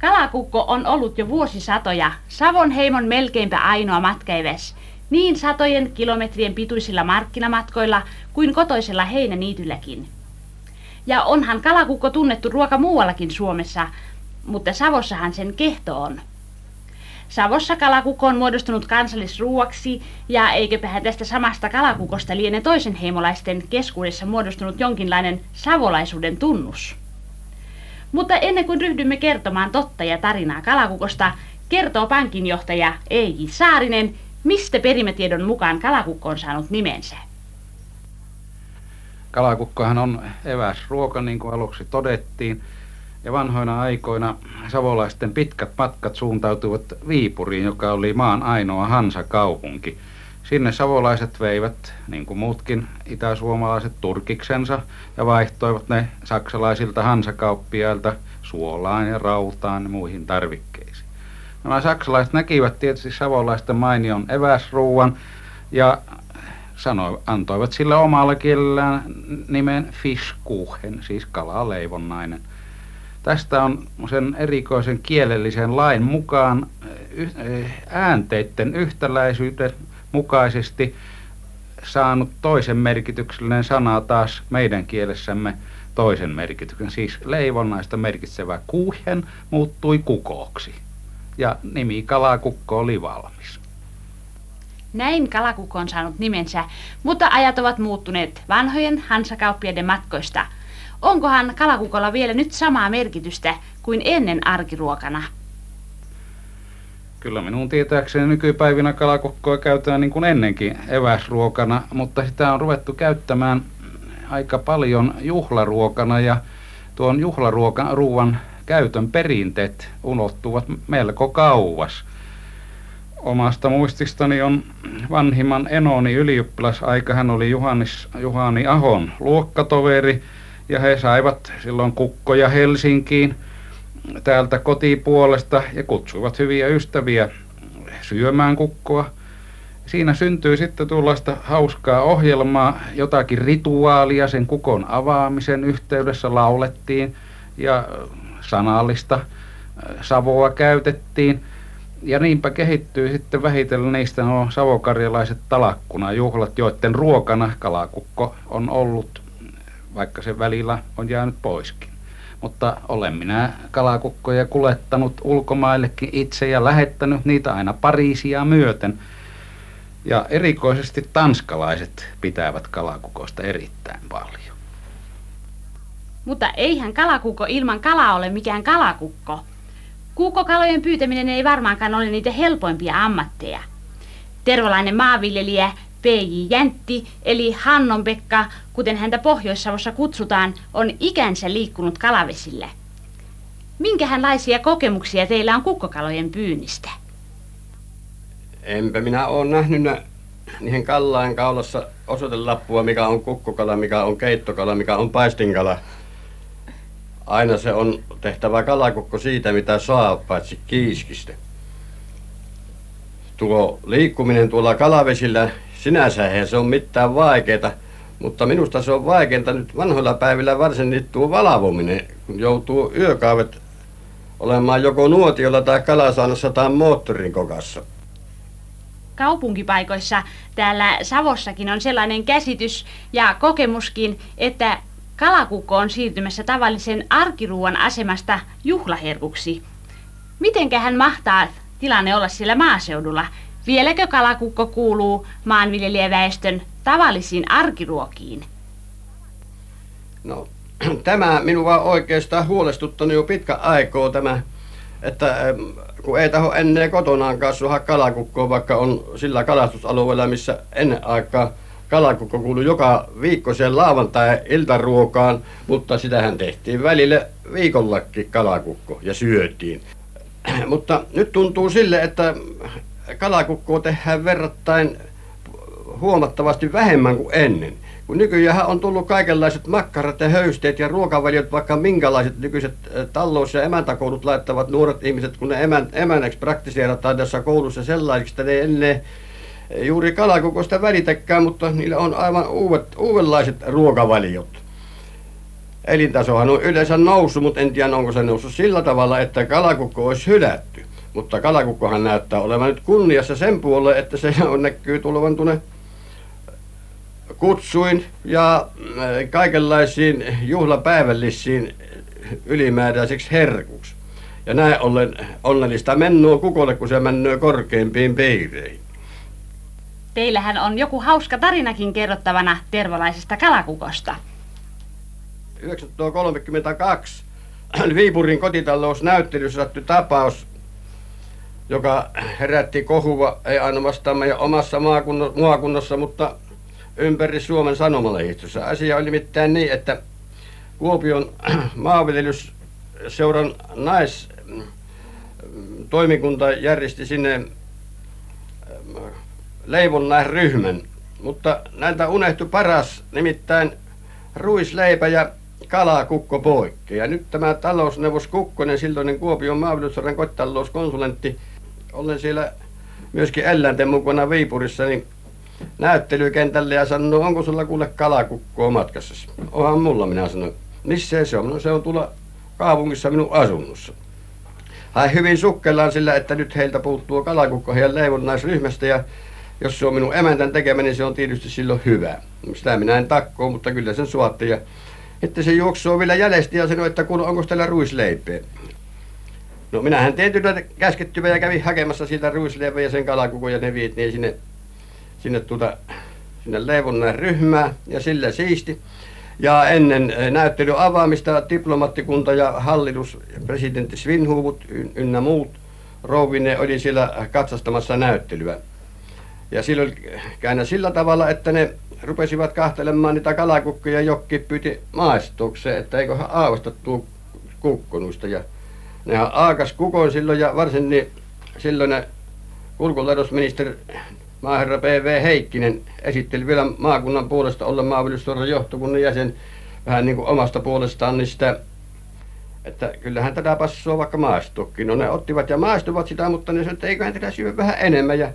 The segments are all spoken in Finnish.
Kalakukko on ollut jo vuosisatoja Savon heimon melkeinpä ainoa matkaives, niin satojen kilometrien pituisilla markkinamatkoilla kuin kotoisella heinäniitylläkin. Ja onhan kalakukko tunnettu ruoka muuallakin Suomessa, mutta Savossahan sen kehto on. Savossa kalakukko on muodostunut kansallisruuaksi ja eiköpähän tästä samasta kalakukosta liene toisen heimolaisten keskuudessa muodostunut jonkinlainen savolaisuuden tunnus. Mutta ennen kuin ryhdymme kertomaan totta ja tarinaa kalakukosta, kertoo pankinjohtaja Eiji Saarinen, mistä perimätiedon mukaan kalakukko on saanut nimensä. Kalakukkohan on eväsruoka, niin kuin aluksi todettiin. Ja vanhoina aikoina savolaisten pitkät matkat suuntautuivat Viipuriin, joka oli maan ainoa Hansa-kaupunki. Sinne savolaiset veivät, niin kuin muutkin itäsuomalaiset, turkiksensa ja vaihtoivat ne saksalaisilta hansakauppiailta suolaan ja rautaan ja muihin tarvikkeisiin. Nämä saksalaiset näkivät tietysti savolaisten mainion eväsruuan ja sanoi, antoivat sille omalla kielellään nimen Fischkuchen, siis kalaleivonnainen. Tästä on sen erikoisen kielellisen lain mukaan äänteiden yhtäläisyyden mukaisesti saanut toisen merkityksellinen sana taas meidän kielessämme toisen merkityksen. Siis leivonnaista merkitsevä kuuhen muuttui kukoksi ja nimi kalakukko oli valmis. Näin kalakukko on saanut nimensä, mutta ajat ovat muuttuneet vanhojen hansakauppiaiden matkoista. Onkohan kalakukolla vielä nyt samaa merkitystä kuin ennen arkiruokana? Kyllä minun tietääkseni nykypäivinä kalakukkoa käytetään niin kuin ennenkin eväsruokana, mutta sitä on ruvettu käyttämään aika paljon juhlaruokana ja tuon juhlaruokan käytön perinteet ulottuvat melko kauas. Omasta muististani on vanhimman enoni ylioppilasaika. Hän oli Juhanis, Juhani Ahon luokkatoveri ja he saivat silloin kukkoja Helsinkiin – täältä kotipuolesta ja kutsuivat hyviä ystäviä syömään kukkoa. Siinä syntyi sitten tuollaista hauskaa ohjelmaa, jotakin rituaalia sen kukon avaamisen yhteydessä laulettiin ja sanallista äh, savoa käytettiin. Ja niinpä kehittyy sitten vähitellen niistä nuo savokarjalaiset talakkunajuhlat, joiden ruokana kalakukko on ollut, vaikka se välillä on jäänyt poiskin mutta olen minä kalakukkoja kulettanut ulkomaillekin itse ja lähettänyt niitä aina Pariisia myöten. Ja erikoisesti tanskalaiset pitävät kalakukosta erittäin paljon. Mutta eihän kalakukko ilman kalaa ole mikään kalakukko. Kuukkokalojen pyytäminen ei varmaankaan ole niitä helpoimpia ammatteja. Tervalainen maanviljelijä P.J. Jäntti, eli Hannon Pekka, kuten häntä Pohjois-Savossa kutsutaan, on ikänsä liikkunut kalavesillä. Minkähänlaisia kokemuksia teillä on kukkokalojen pyynnistä? Enpä minä ole nähnyt niihin kallain kaulassa osoitelappua, mikä on kukkokala, mikä on keittokala, mikä on paistinkala. Aina se on tehtävä kalakukko siitä, mitä saa, paitsi kiiskistä. Tuo liikkuminen tuolla kalavesillä sinänsä ei se on mitään vaikeaa, mutta minusta se on vaikeinta nyt vanhoilla päivillä varsinkin tuo valvominen, kun joutuu yökaavet olemaan joko nuotiolla tai kalasaannassa tai moottorin kokassa. Kaupunkipaikoissa täällä Savossakin on sellainen käsitys ja kokemuskin, että kalakukko on siirtymässä tavallisen arkiruuan asemasta juhlaherkuksi. Mitenkähän mahtaa tilanne olla siellä maaseudulla? Vieläkö kalakukko kuuluu maanviljelijäväestön tavallisiin arkiruokiin? No, tämä minua oikeastaan huolestuttanut jo pitkä aikaa tämä, että kun ei taho ennen kotonaan kasvaa kalakukkoa, vaikka on sillä kalastusalueella, missä ennen aikaa kalakukko kuului joka viikko sen lauantai-iltaruokaan, mutta sitähän tehtiin välillä viikollakin kalakukko ja syötiin. mutta nyt tuntuu sille, että kalakukkoa tehdään verrattain huomattavasti vähemmän kuin ennen. Kun nykyään on tullut kaikenlaiset makkarat ja höysteet ja ruokavaliot, vaikka minkälaiset nykyiset talous- ja emäntäkoulut laittavat nuoret ihmiset, kun ne emän, emänneksi praktiseerataan tässä koulussa sellaisiksi, että ne ennen juuri kalakukosta välitäkään, mutta niillä on aivan uudet, uudenlaiset ruokavaliot. elintasohan on yleensä noussut, mutta en tiedä onko se noussut sillä tavalla, että kalakukko olisi hylätty. Mutta kalakukkohan näyttää olevan nyt kunniassa sen puolelle, että se on näkyy tulevan tuonne kutsuin ja äh, kaikenlaisiin juhlapäivällisiin ylimääräiseksi herkuksi. Ja näin ollen onnellista mennuo kukolle, kun se menee korkeimpiin piireihin. Teillähän on joku hauska tarinakin kerrottavana tervolaisesta kalakukosta. 1932 Viipurin kotitalousnäyttelyssä sattui tapaus, joka herätti kohua ei ainoastaan meidän omassa maakunnassa, mutta ympäri Suomen sanomalehdistössä. Asia oli nimittäin niin, että Kuopion maanviljelysseuran nais toimikunta järjesti sinne leivonnäisryhmän, mutta näiltä unehtui paras, nimittäin ruisleipä ja kalakukko poikki. Ja nyt tämä talousneuvos Kukkonen, silloinen Kuopion maanviljelyssodan kotitalouskonsulentti, olen siellä myöskin eläinten mukana Viipurissa, niin näyttelykentälle ja sanoi, onko sulla kuule kalakukkoa matkassa? Onhan mulla, minä sanoin. Missä se on? No se on tuolla kaupungissa minun asunnossa. Hän hyvin sukkellaan sillä, että nyt heiltä puuttuu kalakukko heidän leivonnaisryhmästä ja jos se on minun emäntän tekemä, niin se on tietysti silloin hyvä. Sitä minä en takkoo, mutta kyllä sen suotti. Ja että se juoksuu vielä jäljestä ja sanoi, että kun onko täällä ruisleipeä. No minähän tein työtä käskettyvä ja kävin hakemassa siitä ruisleipää ja sen kalakukon ja ne vietiin sinne, sinne, tuota, sinne leivonnan ryhmään ja sillä siisti. Ja ennen eh, näyttelyn avaamista diplomattikunta ja hallitus, presidentti Svinhuvut ynnä muut rouvine oli siellä katsastamassa näyttelyä. Ja silloin käännä sillä tavalla, että ne rupesivat kahtelemaan niitä kalakukkoja jokki pyyti maistukseen, että eiköhän aavasta tuu kukkonuista. Ja nehän aakas kukon silloin ja varsin niin silloin ne ulkolaitosministeri maaherra P.V. Heikkinen esitteli vielä maakunnan puolesta olla maanviljelyssuoran johtokunnan jäsen vähän niin kuin omasta puolestaan niin sitä, että kyllähän tätä passua vaikka maistuukin. No ne ottivat ja maistuvat sitä, mutta ne sanoivat, että eiköhän tätä syö vähän enemmän ja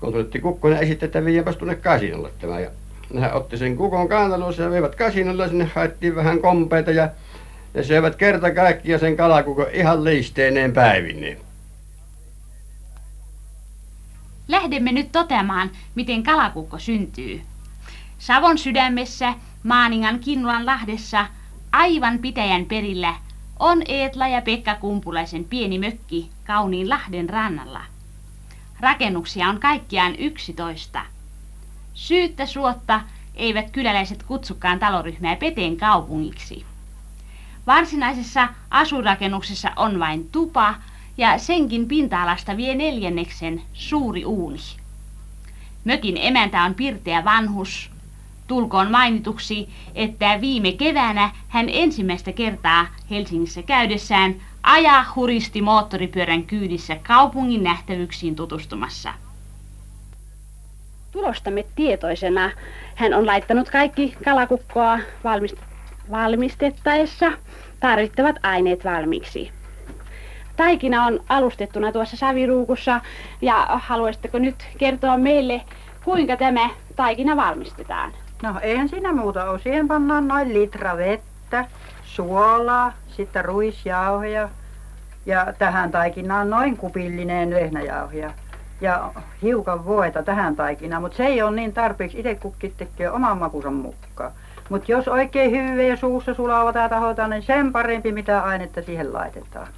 konsultti Kukkonen esitti, että viiäpäs tuonne kasinolle tämä. Ja nehän otti sen kukon kaantalossa ja veivät kasinolle, sinne haettiin vähän kompeita ja ne söivät kerta kaikkia sen kalakukon ihan liisteineen päivineen. Lähdemme nyt toteamaan, miten kalakukko syntyy. Savon sydämessä, Maaningan Kinnulan lahdessa, aivan pitäjän perillä, on Eetla ja Pekka Kumpulaisen pieni mökki kauniin lahden rannalla. Rakennuksia on kaikkiaan yksitoista. Syyttä suotta eivät kyläläiset kutsukaan taloryhmää Peteen kaupungiksi. Varsinaisessa asurakennuksessa on vain tupa ja senkin pinta-alasta vie neljänneksen suuri uuni. Mökin emäntä on pirteä vanhus. Tulkoon mainituksi, että viime keväänä hän ensimmäistä kertaa Helsingissä käydessään ajaa huristi moottoripyörän kyydissä kaupungin nähtävyyksiin tutustumassa. Tulostamme tietoisena hän on laittanut kaikki kalakukkoa valmistettaessa tarvittavat aineet valmiiksi. Taikina on alustettuna tuossa saviruukussa ja haluaisitteko nyt kertoa meille, kuinka tämä taikina valmistetaan? No eihän siinä muuta ole. Siihen pannaan noin litra vettä, suolaa, sitten ruisjauhoja ja tähän taikinaan noin kupillinen vehnäjauhoja ja hiukan voita tähän taikinaan, mutta se ei ole niin tarpeeksi. Itse kukki tekee oman makunsa mukaan. Mutta jos oikein hyvää suussa sulava tai tahotaan, niin sen parempi mitä ainetta siihen laitetaan.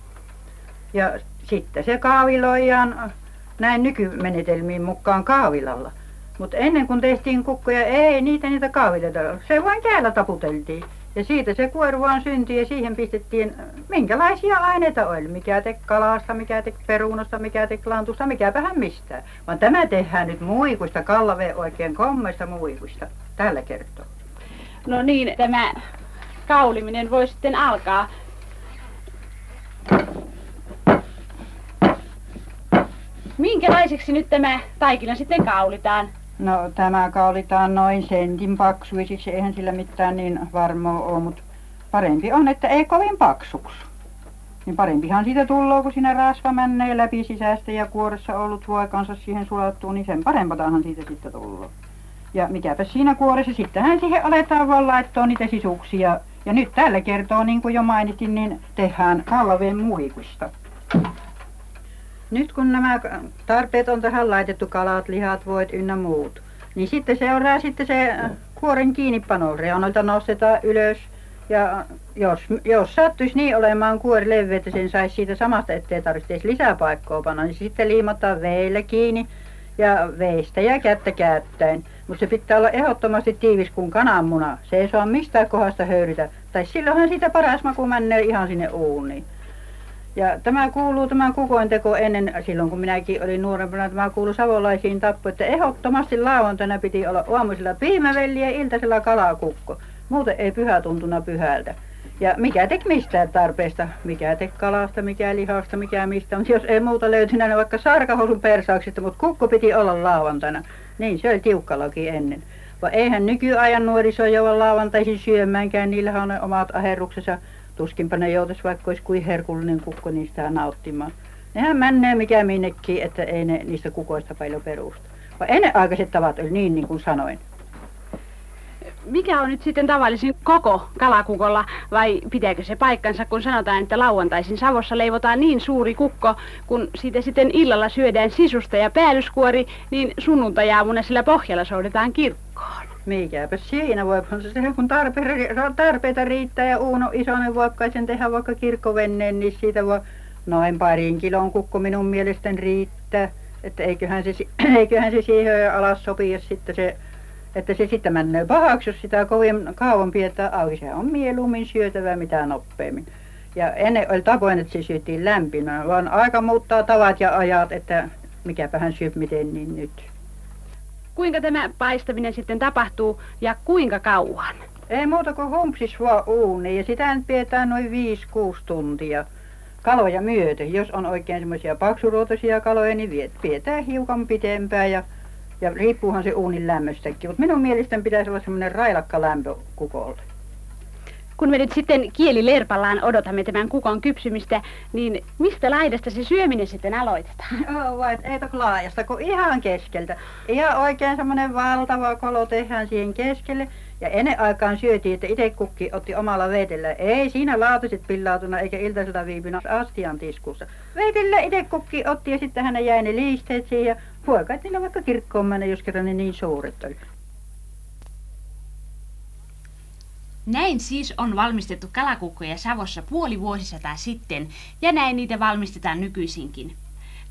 Ja sitten se kaaviloidaan näin nykymenetelmiin mukaan kaavilalla. Mutta ennen kuin tehtiin kukkoja, ei niitä niitä kaavileita. Se vain käällä taputeltiin. Ja siitä se kuoru vaan syntyi ja siihen pistettiin minkälaisia aineita oli. Mikä teki kalasta, mikä teki perunasta, mikä teki lantusta, mikä vähän mistään. Vaan tämä tehdään nyt muikuista, kallave oikein kommeista muikuista. Tällä kertoo. No niin, tämä kauliminen voi sitten alkaa. Minkälaiseksi nyt tämä taikina sitten kaulitaan? No tämä kaulitaan noin sentin paksuisiksi, eihän sillä mitään niin varmaa ole, mutta parempi on, että ei kovin paksuksi. Niin parempihan siitä tulee, kun siinä rasva menee läpi sisästä ja kuoressa ollut voi kanssa siihen sulattuu, niin sen parempatahan siitä sitten tulee. Ja mikäpä siinä kuoressa, sittenhän siihen aletaan vaan laittaa niitä sisuksia Ja nyt tällä kertoo, niin kuin jo mainitin, niin tehdään kalveen muikusta. Nyt kun nämä tarpeet on tähän laitettu, kalat, lihat, voit ynnä muut, niin sitten seuraa sitten se kuoren kiinnipano. Reunalta nostetaan ylös ja jos, jos sattuisi niin olemaan kuori leveä, että sen saisi siitä samasta, ettei tarvitse lisää paikkaa panna, niin sitten liimataan veillä kiinni ja veistä ja kättä käyttäen. Mutta se pitää olla ehdottomasti tiivis kuin kananmuna. Se ei saa mistään kohdasta höyrytä. Tai silloinhan siitä paras maku menee ihan sinne uuniin. Ja tämä kuuluu tämän kukointeko ennen, silloin kun minäkin olin nuorempana, tämä kuului savolaisiin tappu, että ehdottomasti lauantaina piti olla aamuisella piimävelli ja iltaisella kalakukko. Muuten ei pyhä tuntuna pyhältä. Ja mikä teki mistään tarpeesta, mikä teki kalasta, mikä lihasta, mikä mistä. Mutta jos ei muuta löytynyt, niin vaikka sarkahousun persauksista, mutta kukko piti olla lauantaina. Niin, se oli tiukkalakin ennen. Vaan eihän nykyajan nuoriso jouda lauantaisin syömäänkään, niillähän on ne omat aherruksensa. Tuskinpa ne joutuisi vaikka olisi kuin herkullinen kukko niistä nauttimaan. Nehän menee mikä minnekin, että ei ne niistä kukoista paljon perusta. Vaan ennenaikaiset tavat oli niin, niin kuin sanoin mikä on nyt sitten tavallisin koko kalakukolla vai pitääkö se paikkansa, kun sanotaan, että lauantaisin Savossa leivotaan niin suuri kukko, kun siitä sitten illalla syödään sisusta ja päällyskuori, niin sunnuntajaamuna sillä pohjalla soudetaan kirkkoon. Mikäpä siinä voi, se kun tarpeita, tarpeita riittää ja Uuno Isonen voi sen tehdä vaikka kirkkovenneen, niin siitä voi noin parin kilon kukko minun mielestäni riittää. Että eiköhän se, eiköhän se siihen alas sopia sitten se että se sitten menee pahaksi, jos sitä kovin kauan pidetään auki. Se on mieluummin syötävä mitä nopeammin. Ja ennen oli tapoin, että se syötiin lämpimään, vaan aika muuttaa tavat ja ajat, että mikäpähän syö miten niin nyt. Kuinka tämä paistaminen sitten tapahtuu ja kuinka kauan? Ei muuta kuin humpsis vaan uuni ja sitä nyt pidetään noin 5-6 tuntia kaloja myöten. Jos on oikein semmoisia paksuruotoisia kaloja, niin pidetään hiukan pitempään ja ja riippuuhan se uunin lämmöstäkin, mutta minun mielestäni pitäisi olla semmoinen railakka lämpö kukolle. Kun me nyt sitten kielilerpallaan odotamme tämän kukon kypsymistä, niin mistä laidasta se syöminen sitten aloitetaan? Oh, vai, ei toki laajasta, kun ihan keskeltä. Ihan oikein semmoinen valtava kolo tehdään siihen keskelle. Ja ennen aikaan syötiin, että itse kukki otti omalla veitellä. Ei siinä laatuiset pillautuna eikä iltaiselta viipynyt astian tiskussa. Veitellä itse kukki otti ja sitten hänen jäi ne liisteet siihen ja poika, niillä vaikka kirkkoon mennä, jos kerran ne niin suuret oli. Näin siis on valmistettu kalakukkoja Savossa puoli vuosisataa sitten, ja näin niitä valmistetaan nykyisinkin.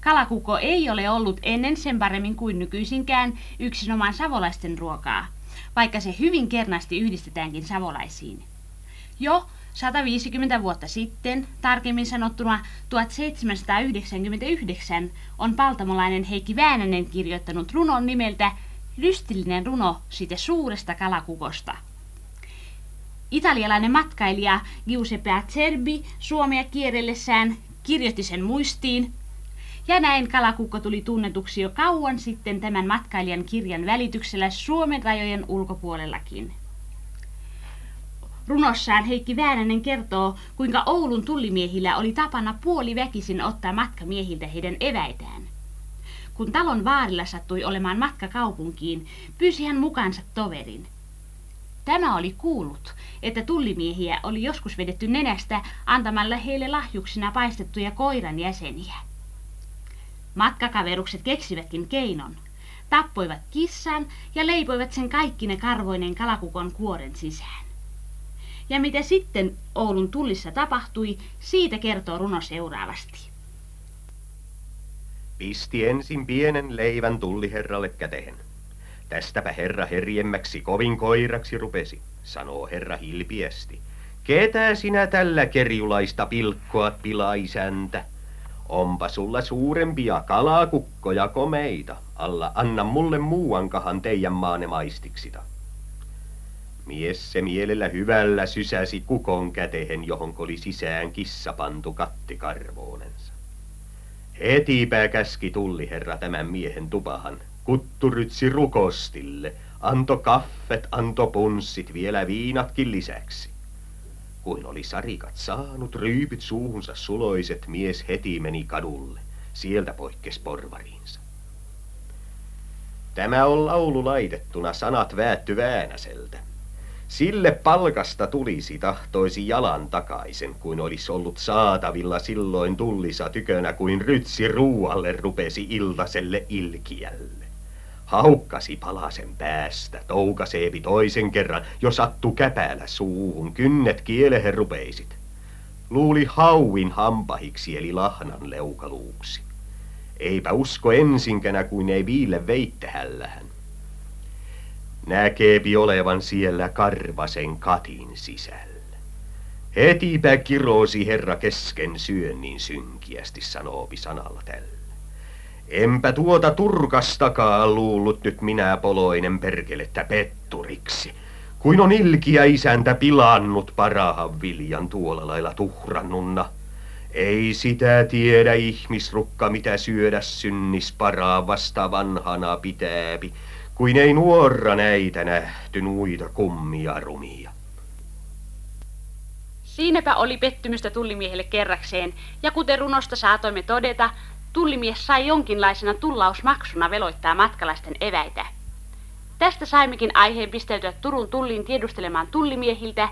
Kalakukko ei ole ollut ennen sen paremmin kuin nykyisinkään yksinomaan savolaisten ruokaa, vaikka se hyvin kernasti yhdistetäänkin savolaisiin. Jo 150 vuotta sitten, tarkemmin sanottuna 1799, on paltamolainen Heikki Väänänen kirjoittanut runon nimeltä Lystillinen runo siitä suuresta kalakukosta. Italialainen matkailija Giuseppe Acerbi Suomea kierrellessään kirjoitti sen muistiin, ja näin kalakukko tuli tunnetuksi jo kauan sitten tämän matkailijan kirjan välityksellä Suomen rajojen ulkopuolellakin. Runossaan Heikki Väänänen kertoo, kuinka Oulun tullimiehillä oli tapana puoli väkisin ottaa matkamiehiltä heidän eväitään. Kun talon vaarilla sattui olemaan matka kaupunkiin, pyysi hän mukaansa toverin. Tämä oli kuullut, että tullimiehiä oli joskus vedetty nenästä antamalla heille lahjuksina paistettuja koiran jäseniä. Matkakaverukset keksivätkin keinon. Tappoivat kissan ja leipoivat sen kaikki ne karvoinen kalakukon kuoren sisään. Ja mitä sitten Oulun tullissa tapahtui, siitä kertoo runo seuraavasti. Pisti ensin pienen leivän tulliherralle käteen. Tästäpä herra herjemmäksi kovin koiraksi rupesi, sanoo herra hilpiesti. Ketä sinä tällä kerjulaista pilkkoat pilaisäntä? Onpa sulla suurempia kalakukkoja komeita. Alla anna mulle muuankahan teidän maane maistiksita. Mies se mielellä hyvällä sysäsi kukon kätehen, johon oli sisään kissa pantu kattikarvoonensa. Hetipä käski tulliherra tämän miehen tupahan, kutturytsi rukostille, anto kaffet, anto punssit, vielä viinatkin lisäksi. Kuin oli sarikat saanut, ryypyt suuhunsa suloiset, mies heti meni kadulle, sieltä poikkes porvariinsa. Tämä on laulu laitettuna, sanat väätty Väänäseltä. Sille palkasta tulisi tahtoisi jalan takaisen, kuin olisi ollut saatavilla silloin tullisa tykönä, kuin rytsi ruualle rupesi iltaselle ilkiälle. Haukkasi palasen päästä, toukaseepi toisen kerran, jo sattu käpälä suuhun, kynnet kielehen rupeisit. Luuli hauin hampahiksi eli lahnan leukaluuksi. Eipä usko ensinkänä, kuin ei viille veittehällähän näkeepi olevan siellä karvasen katin sisällä. Hetipä kirosi herra kesken syönnin synkiästi, sanoopi sanalla tällä. Enpä tuota turkastakaan luullut nyt minä poloinen perkelettä petturiksi, kuin on ilkiä isäntä pilannut parahan viljan tuolla lailla tuhrannunna. Ei sitä tiedä ihmisrukka, mitä syödä synnis paraa vasta vanhana pitääpi, kuin ei nuorra näitä nähty nuita kummia rumia. Siinäpä oli pettymystä tullimiehelle kerrakseen, ja kuten runosta saatoimme todeta, tullimies sai jonkinlaisena tullausmaksuna veloittaa matkalaisten eväitä. Tästä saimmekin aiheen pisteltyä Turun tulliin tiedustelemaan tullimiehiltä,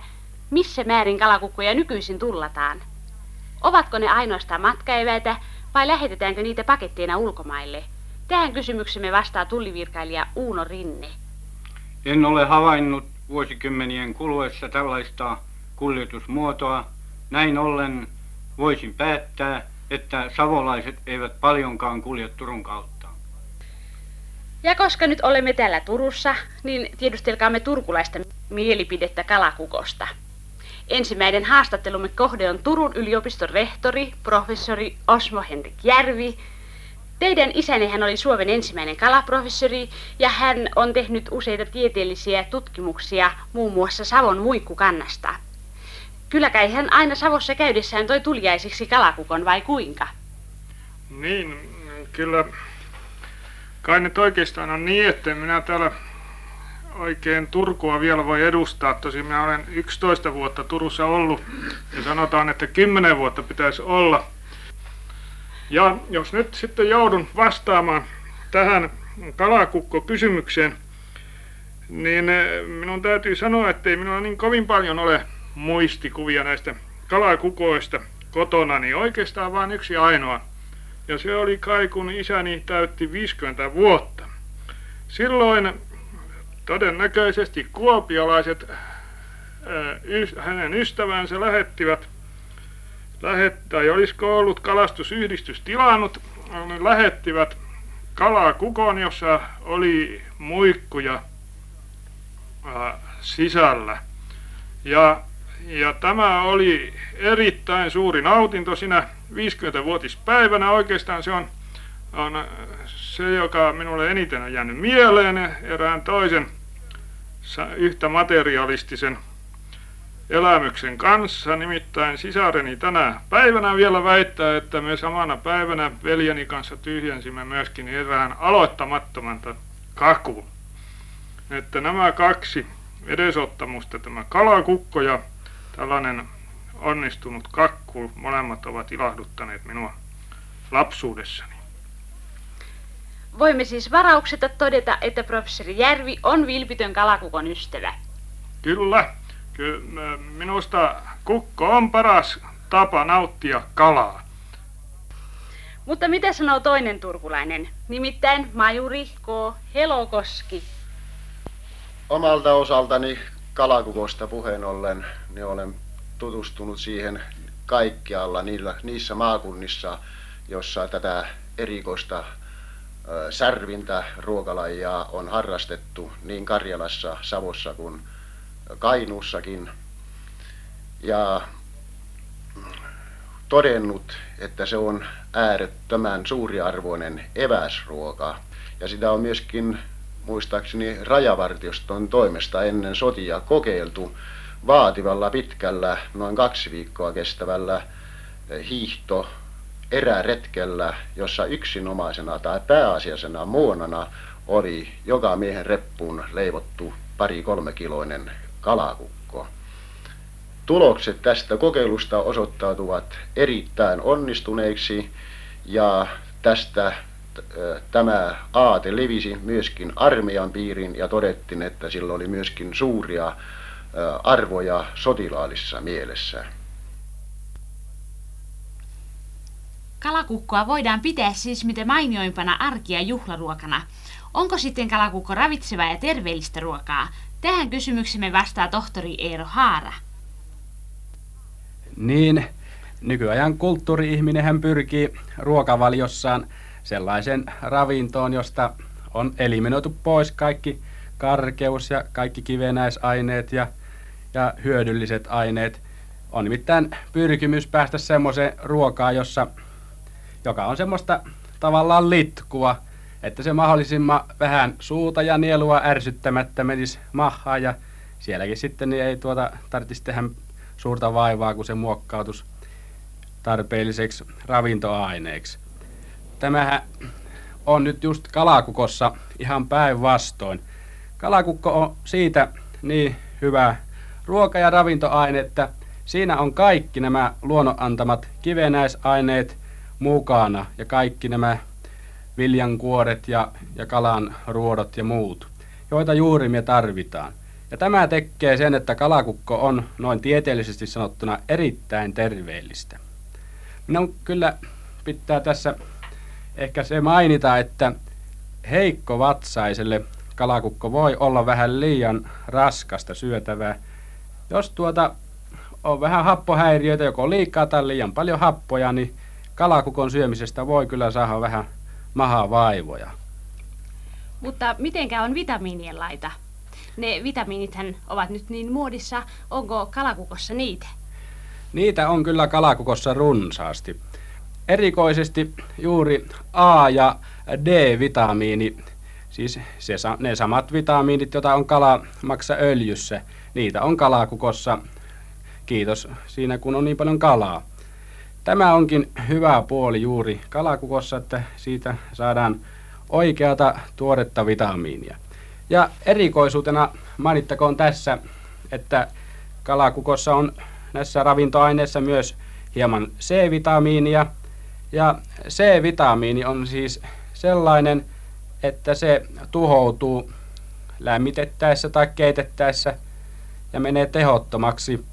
missä määrin kalakukkoja nykyisin tullataan. Ovatko ne ainoastaan matkaeväitä vai lähetetäänkö niitä paketteina ulkomaille? Tähän kysymyksemme vastaa tullivirkailija Uuno Rinne. En ole havainnut vuosikymmenien kuluessa tällaista kuljetusmuotoa. Näin ollen voisin päättää, että savolaiset eivät paljonkaan kulje Turun kautta. Ja koska nyt olemme täällä Turussa, niin tiedustelkaamme turkulaista mielipidettä kalakukosta. Ensimmäinen haastattelumme kohde on Turun yliopiston rehtori, professori Osmo Henrik Järvi, Teidän isänne hän oli Suomen ensimmäinen kalaprofessori ja hän on tehnyt useita tieteellisiä tutkimuksia muun muassa Savon muikkukannasta. Kyllä kai hän aina Savossa käydessään toi tuliaisiksi kalakukon vai kuinka? Niin, kyllä kai nyt oikeastaan on niin, että minä täällä oikein Turkua vielä voi edustaa. Tosin minä olen 11 vuotta Turussa ollut ja sanotaan, että 10 vuotta pitäisi olla. Ja jos nyt sitten joudun vastaamaan tähän kalakukko-kysymykseen, niin eh, minun täytyy sanoa, että ei minulla niin kovin paljon ole muistikuvia näistä kalakukoista kotona, niin oikeastaan vain yksi ainoa. Ja se oli kai, kun isäni täytti 50 vuotta. Silloin todennäköisesti kuopialaiset äh, hänen ystävänsä lähettivät lähet, tai olisiko ollut kalastusyhdistys tilannut, niin lähettivät kalakukon, jossa oli muikkuja ää, sisällä. Ja, ja tämä oli erittäin suuri nautinto siinä 50-vuotispäivänä. Oikeastaan se on, on se, joka minulle eniten on jäänyt mieleen erään toisen yhtä materialistisen elämyksen kanssa. Nimittäin sisareni tänä päivänä vielä väittää, että me samana päivänä veljeni kanssa tyhjensimme myöskin erään aloittamattoman kakun. Että nämä kaksi edesottamusta, tämä kalakukko ja tällainen onnistunut kakku, molemmat ovat ilahduttaneet minua lapsuudessani. Voimme siis varauksetta todeta, että professori Järvi on vilpitön kalakukon ystävä. Kyllä. Kyllä minusta kukko on paras tapa nauttia kalaa. Mutta mitä sanoo toinen turkulainen, nimittäin Majuri K. Helokoski? Omalta osaltani kalakukosta puheen ollen, niin olen tutustunut siihen kaikkialla niillä, niissä maakunnissa, jossa tätä erikoista särvintä ruokalajia on harrastettu niin Karjalassa, Savossa kuin Kainuussakin ja todennut, että se on äärettömän suuriarvoinen eväsruoka. Ja sitä on myöskin muistaakseni rajavartioston toimesta ennen sotia kokeiltu vaativalla pitkällä, noin kaksi viikkoa kestävällä hiihto eräretkellä, jossa yksinomaisena tai pääasiasena muonana oli joka miehen reppuun leivottu pari-kolme kiloinen kalakukko. Tulokset tästä kokeilusta osoittautuvat erittäin onnistuneiksi ja tästä tämä aate levisi myöskin armeijan piiriin ja todettiin, että sillä oli myöskin suuria arvoja sotilaallisessa mielessä. Kalakukkoa voidaan pitää siis mitä mainioimpana arki- ja juhlaruokana. Onko sitten kalakukko ravitsevaa ja terveellistä ruokaa? Tähän kysymyksemme vastaa tohtori Eero Haara. Niin, nykyajan kulttuuri-ihminen hän pyrkii ruokavaliossaan sellaisen ravintoon, josta on eliminoitu pois kaikki karkeus ja kaikki kivenäisaineet ja, ja hyödylliset aineet. On nimittäin pyrkimys päästä semmoiseen ruokaan, jossa, joka on semmoista tavallaan litkua, että se mahdollisimman vähän suuta ja nielua ärsyttämättä menisi mahaa ja sielläkin sitten niin ei tuota tarvitsisi tehdä suurta vaivaa, kun se muokkautus tarpeelliseksi ravintoaineeksi. Tämähän on nyt just kalakukossa ihan päinvastoin. Kalakukko on siitä niin hyvä ruoka- ja ravintoaine, että siinä on kaikki nämä luonnon antamat kivenäisaineet mukana ja kaikki nämä viljankuoret ja, ja kalan ruodot ja muut, joita juuri me tarvitaan. Ja tämä tekee sen, että kalakukko on noin tieteellisesti sanottuna erittäin terveellistä. Minun kyllä pitää tässä ehkä se mainita, että heikko vatsaiselle kalakukko voi olla vähän liian raskasta syötävää. Jos tuota on vähän happohäiriöitä, joko liikaa tai liian paljon happoja, niin kalakukon syömisestä voi kyllä saada vähän mahavaivoja. Mutta mitenkä on vitamiinien laita? Ne vitamiinithän ovat nyt niin muodissa. Onko kalakukossa niitä? Niitä on kyllä kalakukossa runsaasti. Erikoisesti juuri A- ja D-vitamiini, siis se, ne samat vitamiinit, joita on kalamaksa öljyssä, niitä on kalakukossa. Kiitos siinä, kun on niin paljon kalaa. Tämä onkin hyvä puoli juuri kalakukossa, että siitä saadaan oikeata tuoretta vitamiinia. Ja erikoisuutena mainittakoon tässä, että kalakukossa on näissä ravintoaineissa myös hieman C-vitamiinia. Ja C-vitamiini on siis sellainen, että se tuhoutuu lämmitettäessä tai keitettäessä ja menee tehottomaksi.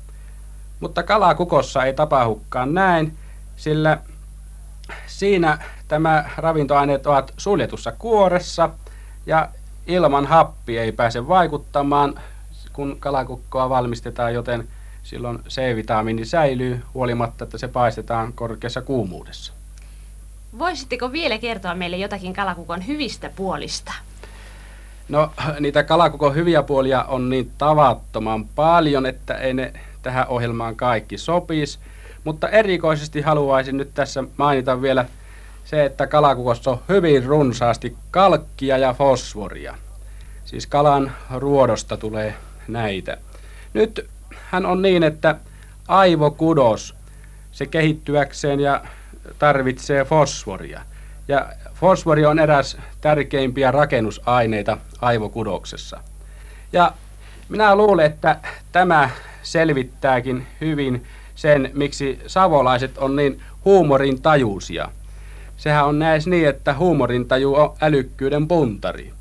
Mutta kalakukossa ei tapahdukaan näin, sillä siinä tämä ravintoaineet ovat suljetussa kuoressa ja ilman happi ei pääse vaikuttamaan, kun kalakukkoa valmistetaan, joten silloin C-vitamiini säilyy huolimatta, että se paistetaan korkeassa kuumuudessa. Voisitteko vielä kertoa meille jotakin kalakukon hyvistä puolista? No niitä kalakukon hyviä puolia on niin tavattoman paljon, että ei ne tähän ohjelmaan kaikki sopisi. Mutta erikoisesti haluaisin nyt tässä mainita vielä se, että kalakukossa on hyvin runsaasti kalkkia ja fosforia. Siis kalan ruodosta tulee näitä. Nyt hän on niin, että aivokudos, se kehittyäkseen ja tarvitsee fosforia. Ja fosfori on eräs tärkeimpiä rakennusaineita aivokudoksessa. Ja minä luulen, että tämä selvittääkin hyvin sen, miksi savolaiset on niin huumorin tajuisia. Sehän on näis niin, että huumorintaju on älykkyyden puntari.